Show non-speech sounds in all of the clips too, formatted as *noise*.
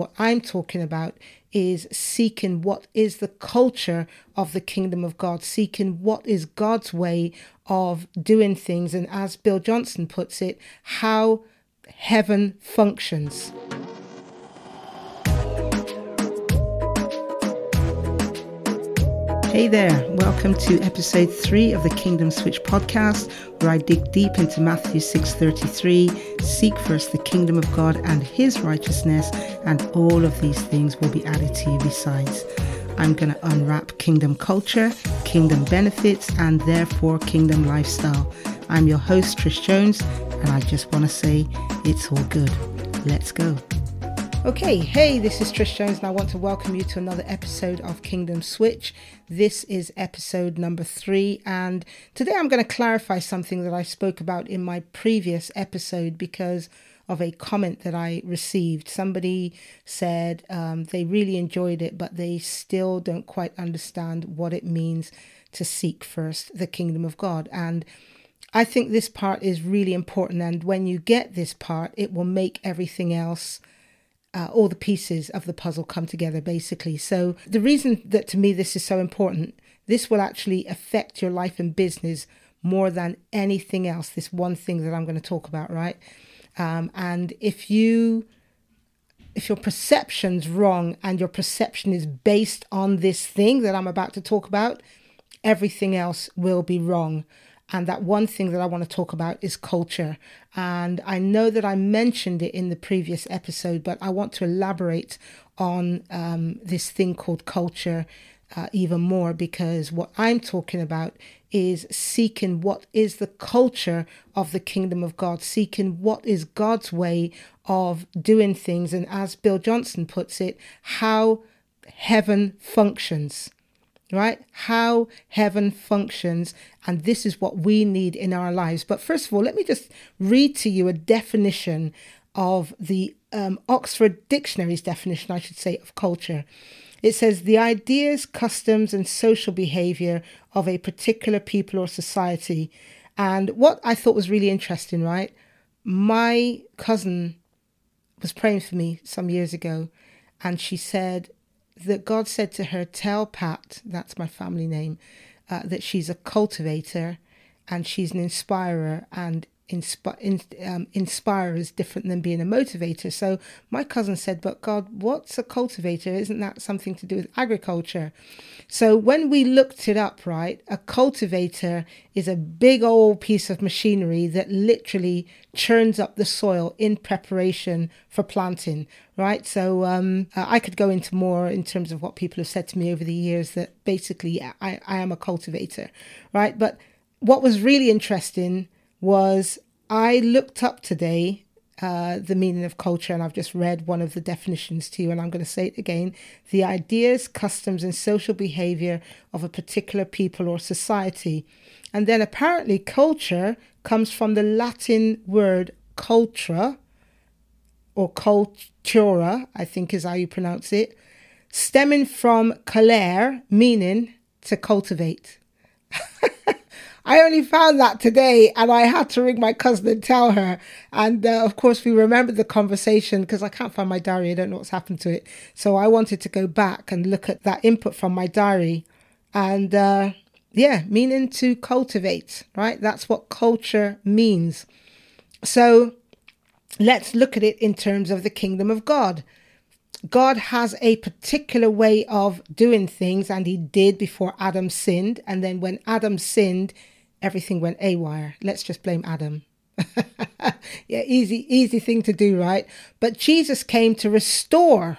what I'm talking about is seeking what is the culture of the kingdom of God, seeking what is God's way of doing things, and as Bill Johnson puts it, how heaven functions. Hey there, welcome to episode 3 of the Kingdom Switch podcast where I dig deep into Matthew 6:33, seek first the kingdom of God and his righteousness and all of these things will be added to you besides. I'm going to unwrap kingdom culture, kingdom benefits and therefore kingdom lifestyle. I'm your host Trish Jones and I just want to say it's all good. Let's go. Okay, hey, this is Trish Jones, and I want to welcome you to another episode of Kingdom Switch. This is episode number three, and today I'm going to clarify something that I spoke about in my previous episode because of a comment that I received. Somebody said um, they really enjoyed it, but they still don't quite understand what it means to seek first the kingdom of God. And I think this part is really important, and when you get this part, it will make everything else uh, all the pieces of the puzzle come together basically. So, the reason that to me this is so important, this will actually affect your life and business more than anything else. This one thing that I'm going to talk about, right? Um, and if you if your perception's wrong and your perception is based on this thing that I'm about to talk about, everything else will be wrong. And that one thing that I want to talk about is culture. And I know that I mentioned it in the previous episode, but I want to elaborate on um, this thing called culture uh, even more because what I'm talking about is seeking what is the culture of the kingdom of God, seeking what is God's way of doing things. And as Bill Johnson puts it, how heaven functions right? How heaven functions. And this is what we need in our lives. But first of all, let me just read to you a definition of the um, Oxford Dictionary's definition, I should say, of culture. It says the ideas, customs, and social behavior of a particular people or society. And what I thought was really interesting, right? My cousin was praying for me some years ago, and she said, that God said to her, Tell Pat, that's my family name, uh, that she's a cultivator and she's an inspirer and in, um, inspire is different than being a motivator. So my cousin said, But God, what's a cultivator? Isn't that something to do with agriculture? So when we looked it up, right, a cultivator is a big old piece of machinery that literally churns up the soil in preparation for planting, right? So um, I could go into more in terms of what people have said to me over the years that basically I, I am a cultivator, right? But what was really interesting was I looked up today uh, the meaning of culture, and I've just read one of the definitions to you, and I'm going to say it again the ideas, customs, and social behavior of a particular people or society. And then apparently, culture comes from the Latin word cultura or cultura, I think is how you pronounce it, stemming from calere, meaning to cultivate. *laughs* I only found that today and I had to ring my cousin and tell her. And uh, of course, we remembered the conversation because I can't find my diary. I don't know what's happened to it. So I wanted to go back and look at that input from my diary. And uh, yeah, meaning to cultivate, right? That's what culture means. So let's look at it in terms of the kingdom of God. God has a particular way of doing things, and He did before Adam sinned. And then when Adam sinned, everything went awire. Let's just blame Adam. *laughs* yeah, easy, easy thing to do, right? But Jesus came to restore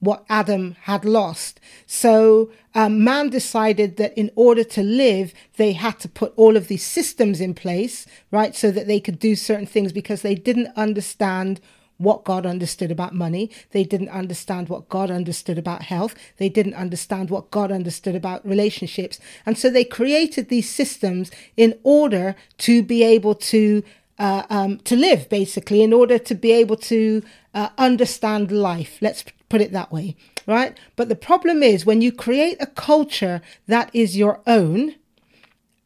what Adam had lost. So um, man decided that in order to live, they had to put all of these systems in place, right? So that they could do certain things because they didn't understand what God understood about money. They didn't understand what God understood about health. They didn't understand what God understood about relationships. And so they created these systems in order to be able to uh, um, to live, basically, in order to be able to uh, understand life. Let's put it that way, right? But the problem is when you create a culture that is your own,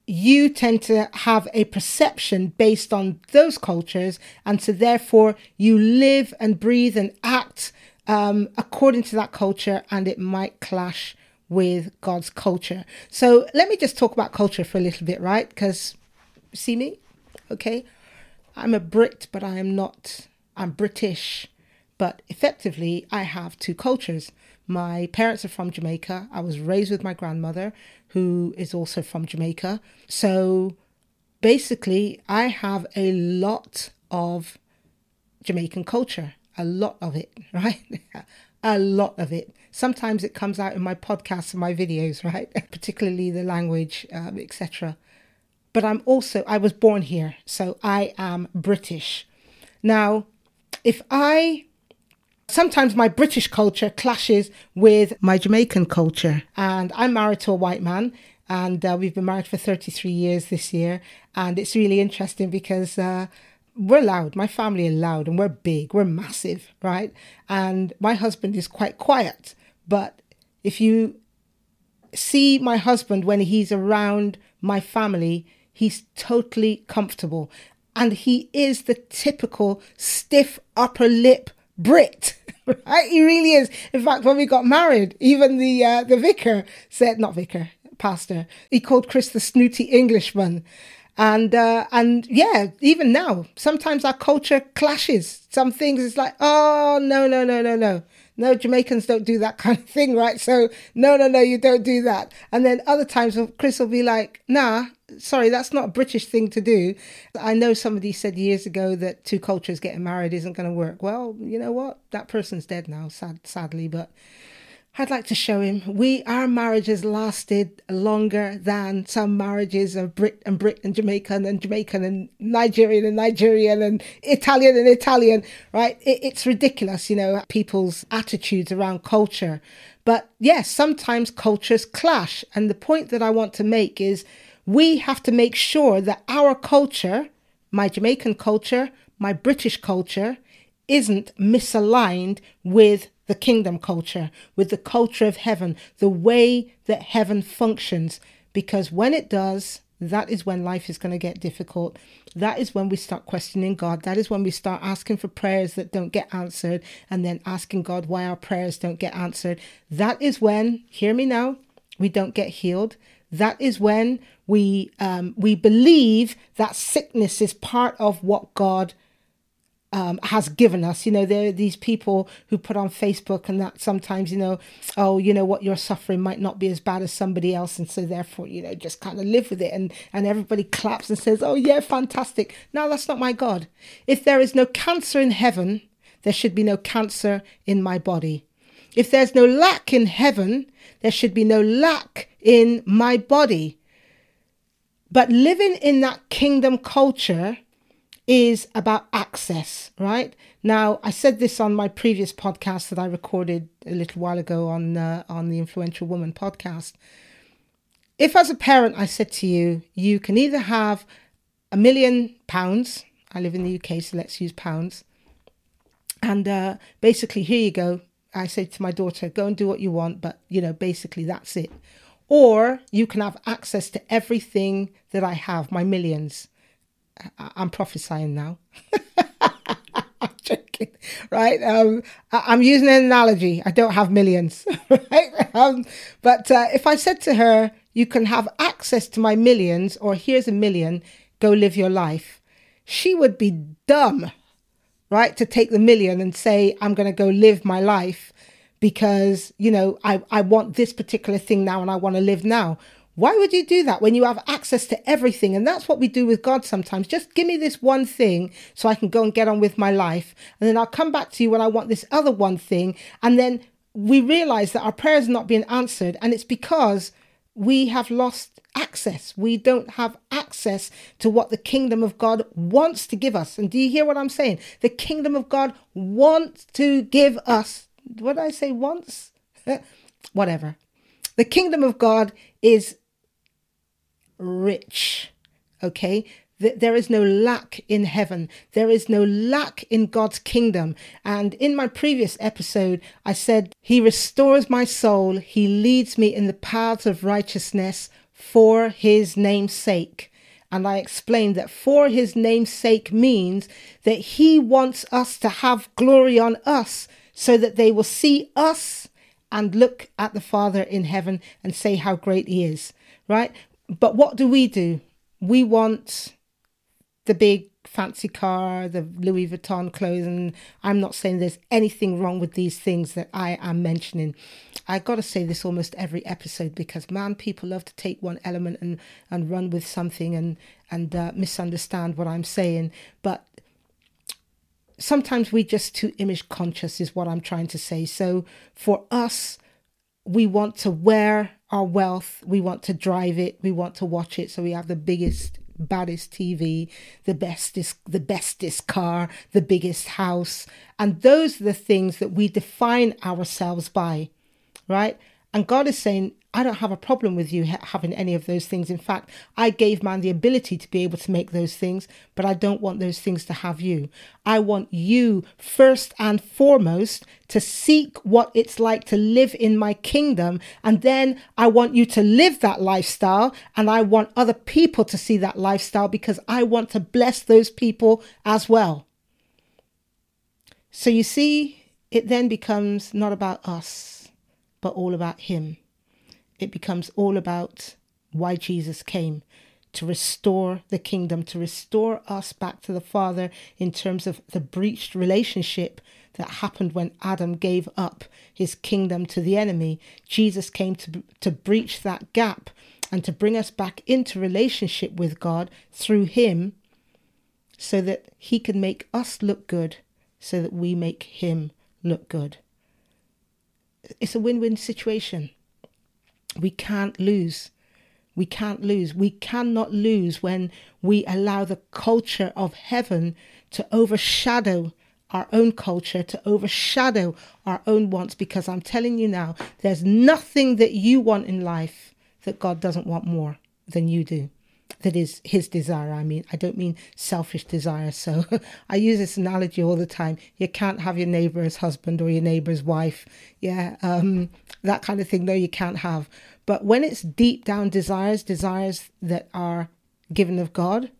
you tend to have a perception based on those cultures. And so, therefore, you live and breathe and act um, according to that culture and it might clash with God's culture. So let me just talk about culture for a little bit, right? Because see me, okay? I'm a Brit, but I am not, I'm British, but effectively I have two cultures. My parents are from Jamaica. I was raised with my grandmother, who is also from Jamaica. So basically, I have a lot of Jamaican culture, a lot of it, *laughs* right? a lot of it. Sometimes it comes out in my podcasts and my videos, *laughs* right? Particularly the language, um, etc. But I'm also, I was born here, so I am British. Now, if I sometimes my British culture clashes with my Jamaican culture. And I'm married to a white man, and uh, we've been married for 33 years this year. And it's really interesting because uh, we're loud. My family are loud and we're big, we're massive, right? And my husband is quite quiet. But if you see my husband when he's around my family, he's totally comfortable. And he is the typical stiff upper lip Brit. *laughs* Right? He really is. In fact, when we got married, even the uh, the vicar said, not vicar, pastor, he called Chris the snooty Englishman. And uh, and yeah, even now, sometimes our culture clashes. Some things it's like, oh no, no, no, no, no. No, Jamaicans don't do that *laughs* kind of thing, right? So no, no, no, you don't do that. And then other times Chris will be like, nah, sorry, that's not a British thing to do. I know somebody said years ago that two cultures getting married isn't going to work. Well, you know what? That person's dead now, sad, sadly, but I'd like to show him we our marriages lasted longer than some marriages of Brit and Brit and Jamaican and Jamaican and Nigerian and Nigerian and Italian and Italian, right? It, it's ridiculous, you know, people's attitudes around culture. But yes, sometimes cultures clash. And the point that I want to make is we have to make sure that our culture, my Jamaican culture, my British culture, isn't misaligned with the kingdom culture, with the culture of heaven, the way that heaven functions. Because when it does, that is when life is going to get difficult. That is when we start questioning God. That is when we start asking for prayers that don't get answered and then asking God why our prayers don't get answered. That is when, hear me now, we don't get healed. That is when we um, we believe that sickness is part of what God um, has given us. You know, there are these people who put on Facebook and that sometimes, you know, oh, you know what, you're suffering might not be as bad as somebody else, and so therefore, you know, just kind of live with it, and and everybody claps and says, oh yeah, fantastic. No, that's not my God. If there is no cancer in heaven, there should be no cancer in my body. If there's no lack in heaven, there should be no lack in my body. But living in that kingdom culture is about access, right? Now, I said this on my previous podcast that I recorded a little while ago on uh, on the Influential Woman podcast. If as a parent I said to you, you can either have a million pounds, I live in the UK, so let's use pounds, and uh, basically here you go. I say to my daughter, go and do what you want, but you know, basically that's it or you can have access to everything that I have, my millions. I'm prophesying now. *laughs* I'm joking, right? Um, I'm using an analogy. I don't have millions, *laughs* right? Um, but uh, if I said to her, "You can have access to my millions, or "Here's a million, go live your life," she would be dumb, right, to take the million and say, "I'm going to go live my life." because, you know, I, I want this particular thing now and I want to live now. Why would you do that when you have access to everything? And that's what we do with God sometimes. Just give me this one thing so I can go and get on with my life. And then I'll come back to you when I want this other one thing. And then we realize that our prayers are not being answered. And it's because we have lost access. We don't have access to what the kingdom of God wants to give us. And do you hear what I'm saying? The kingdom of God wants to give us what did I say once? *laughs* Whatever. The kingdom of God is rich. Okay? There is no lack in heaven. There is no lack in God's kingdom. And in my previous episode, I said, He restores my soul. He leads me in the paths of righteousness for His name's sake. And I explained that for His name's sake means that He wants us to have glory on us so that they will see us and look at the Father in heaven and say how great He is, right? But what do we do? We want the big fancy car, the Louis Vuitton clothes, and I'm not saying there's anything wrong with these things that I am mentioning. I got to say this almost every episode because man, people love to take one element and and run with something and and uh, misunderstand what I'm saying, but sometimes we just too image conscious is what I'm trying to say. So for us, we want to wear our wealth, we want to drive it, we want to watch it. So we have the biggest, baddest TV, the bestest, the bestest car, the biggest house, and those are the things that we define ourselves by, right? And God is saying, I don't have a problem with you having any of those things. In fact, I gave man the ability to be able to make those things, but I don't want those things to have you. I want you first and foremost to seek what it's like to live in my kingdom. And then I want you to live that lifestyle. And I want other people to see that lifestyle because I want to bless those people as well. So you see, it then becomes not about us, but all about Him it becomes all about why Jesus came to restore the kingdom, to restore us back to the Father in terms of the breached relationship that happened when Adam gave up his kingdom to the enemy. Jesus came to, to breach that gap and to bring us back into relationship with God through him so that he can make us look good, so that we make him look good. It's a win win situation. We can't lose. We can't lose. We cannot lose when we allow the culture of heaven to overshadow our own culture, to overshadow our own wants. Because I'm telling you now, there's nothing that you want in life that God doesn't want more than you do that is his desire. I mean, I don't mean selfish desire. So *laughs* I use this analogy all the time. You can't have your neighbor's husband or your neighbor's wife. Yeah, um, that kind of thing. No, you can't have. But when it's deep down desires, desires that are given of God,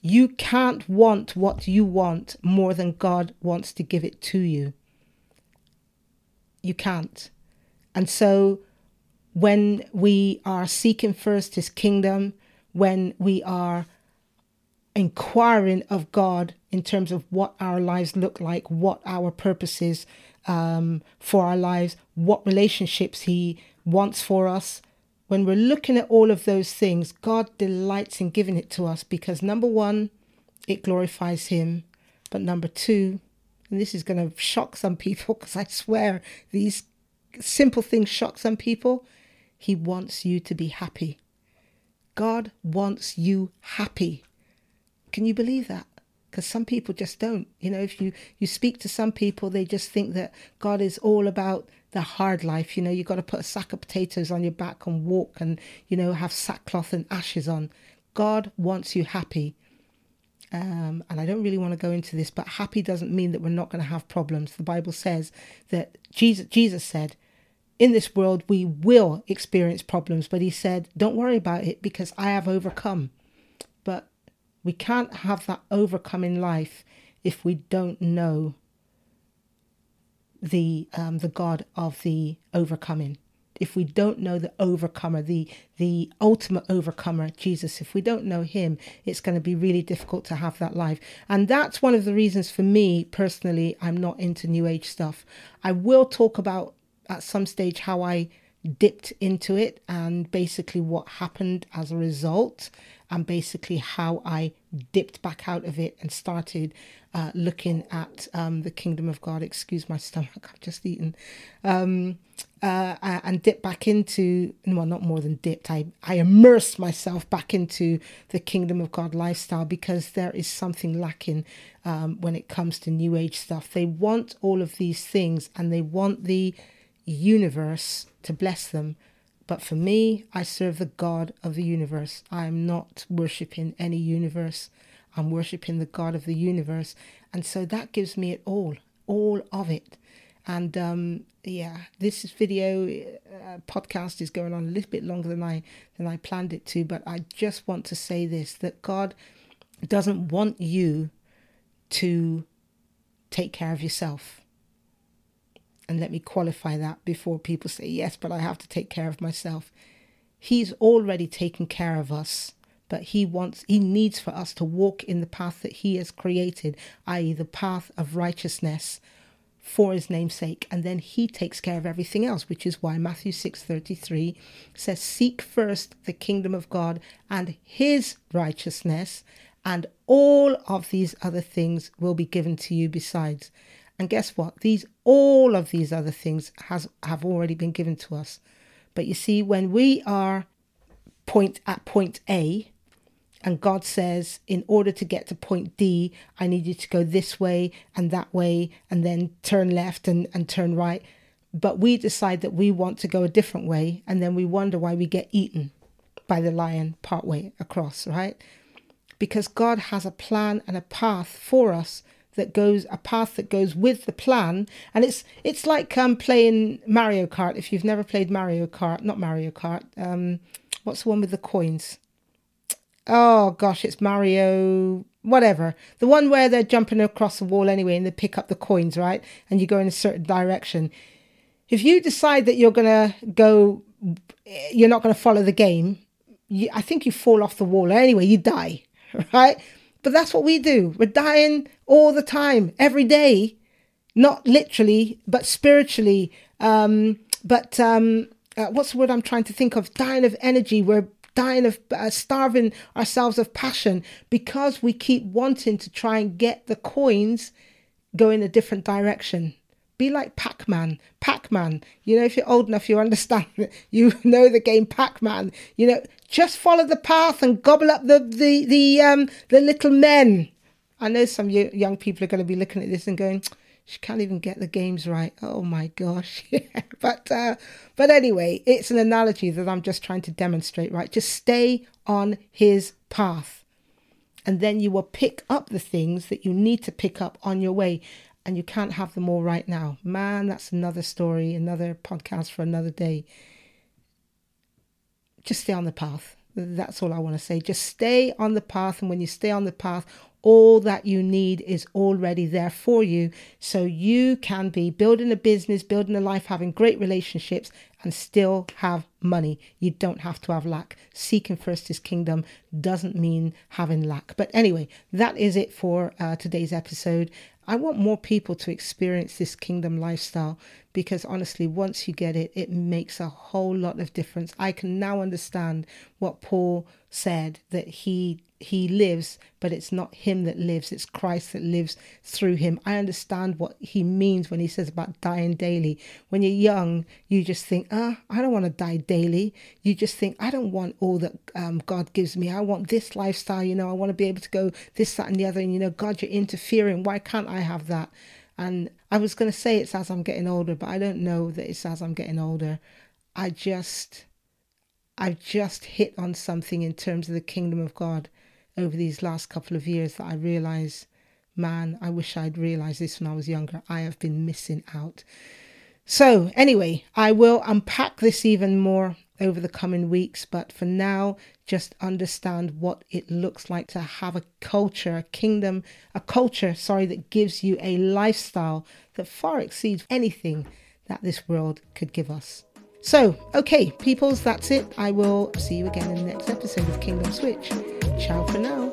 you can't want what you want more than God wants to give it to you. You can't. And so when we are seeking first his kingdom, when we are inquiring of God in terms of what our lives look like, what our purpose is um, for our lives, what relationships He wants for us. When we're looking at all of those things, God delights in giving it to us because number one, it glorifies Him. But number two, and this is going to shock some people *laughs* because I swear these simple things shock some people, He wants you to be happy. God wants you happy. Can you believe that? Because some people just don't. You know, if you, you speak to some people, they just think that God is all about the hard life. You know, you've got to put a sack of potatoes on your back and walk and, you know, have sackcloth and ashes on. God wants you happy. Um, and I don't really want to go into this, but happy doesn't mean that we're not going to have problems. The Bible says that Jesus, Jesus said, in this world we will experience problems, but he said, Don't worry about it because I have overcome. But we can't have that overcome in life if we don't know the um, the God of the overcoming. If we don't know the overcomer, the the ultimate overcomer, Jesus, if we don't know him, it's going to be really difficult to have that life. And that's one of the reasons for me personally, I'm not into new age stuff. I will talk about at some stage how I dipped into it and basically what happened as a result and basically how I dipped back out of it and started uh, looking at um, the kingdom of God. Excuse my stomach, *laughs* I've just eaten. Um, uh, and dipped back into, well, not more than dipped, I, I immersed myself back into the kingdom of God lifestyle because there is something lacking um, when it comes to new age stuff. They want all of these things and they want the universe to bless them. But for me, I serve the God of the universe. I am not worshipping any universe. I'm worshipping the God of the universe. And so that gives me it all, all of it. And um, yeah, this video uh, podcast is going on a little bit longer than I than I planned it to. But I just want to say this: that God doesn't want you to take care of yourself. And let me qualify that before people say, yes, but I have to take care of myself. He's already taken care of us, but He wants, He needs for us to walk in the path that He has created, i.e., the path of righteousness for his name's sake and then he takes care of everything else which is why Matthew 6:33 says seek first the kingdom of God and his righteousness and all of these other things will be given to you besides and guess what these all of these other things has have already been given to us but you see when we are point at point A and God says, in order to get to point D, I need you to go this way and that way, and then turn left and, and turn right. But we decide that we want to go a different way, and then we wonder why we get eaten by the lion partway across, right? Because God has a plan and a path for us that goes a path that goes with the plan and it's it's like um playing Mario Kart if you've never played Mario Kart not Mario Kart um what's the one with the coins oh gosh, it's Mario, whatever. The one where they're jumping across the wall anyway and they pick up the coins, right? And you go in a certain direction. If you decide that you're going to go, you're not going to follow the game, you, I think you fall off the wall. Anyway, you die, *laughs* right? But that's what we do. We're dying all the time, every day, not literally, but spiritually. Um, but um, uh, what's the word I'm trying to think of? Dying of energy. We're dying of uh, starving ourselves of passion because we keep wanting to try and get the coins go in a different direction be like pac-man pac-man you know if you're old enough you understand you *laughs* know the game pac-man you know just follow the path and gobble up the the the um the little men i know some young people are going to be looking at this and going she can't even get the games right. Oh my gosh. *laughs* But uh, but anyway, it's an analogy that I'm just trying to demonstrate, right? Just stay on his path. And then you will pick up the things that you need to pick up on your way. And you can't have them all right now. Man, that's another story, another podcast for another day. Just stay on the path. That's all I want to say. Just stay on the path. And when you stay on the path, all that you need is already there for you. So you can be building a business, building a life, having great relationships, and still have money. You don't have to have lack. Seeking first his kingdom doesn't mean having lack. But anyway, that is it for uh, today's episode. I want more people to experience this kingdom lifestyle because honestly, once you get it, it makes a whole lot of difference. I can now understand what Paul said that he he lives, but it's not him that lives, it's Christ that lives through him. I understand what he means when he says about dying daily. When you're young, you just think, ah, I don't want to die daily. You just think, I don't want all that um, God gives me. I want this lifestyle, you know, I want to be able to go this, that, and the other. And, you know, God, you're interfering. Why can't I have that? And I was going to say it's as I'm getting older, but I don't know that it's as I'm getting older. I just, I've just hit on something in terms of the kingdom of God over these last couple of years that I realize, man, I wish I'd realized this when I was younger. I have been missing out. So, anyway, I will unpack this even more over the coming weeks, but for now, just understand what it looks like to have a culture, a kingdom, a culture, sorry, that gives you a lifestyle that far exceeds anything that this world could give us. So, okay, peoples, that's it. I will see you again in the next episode of Kingdom Switch. Ciao for now.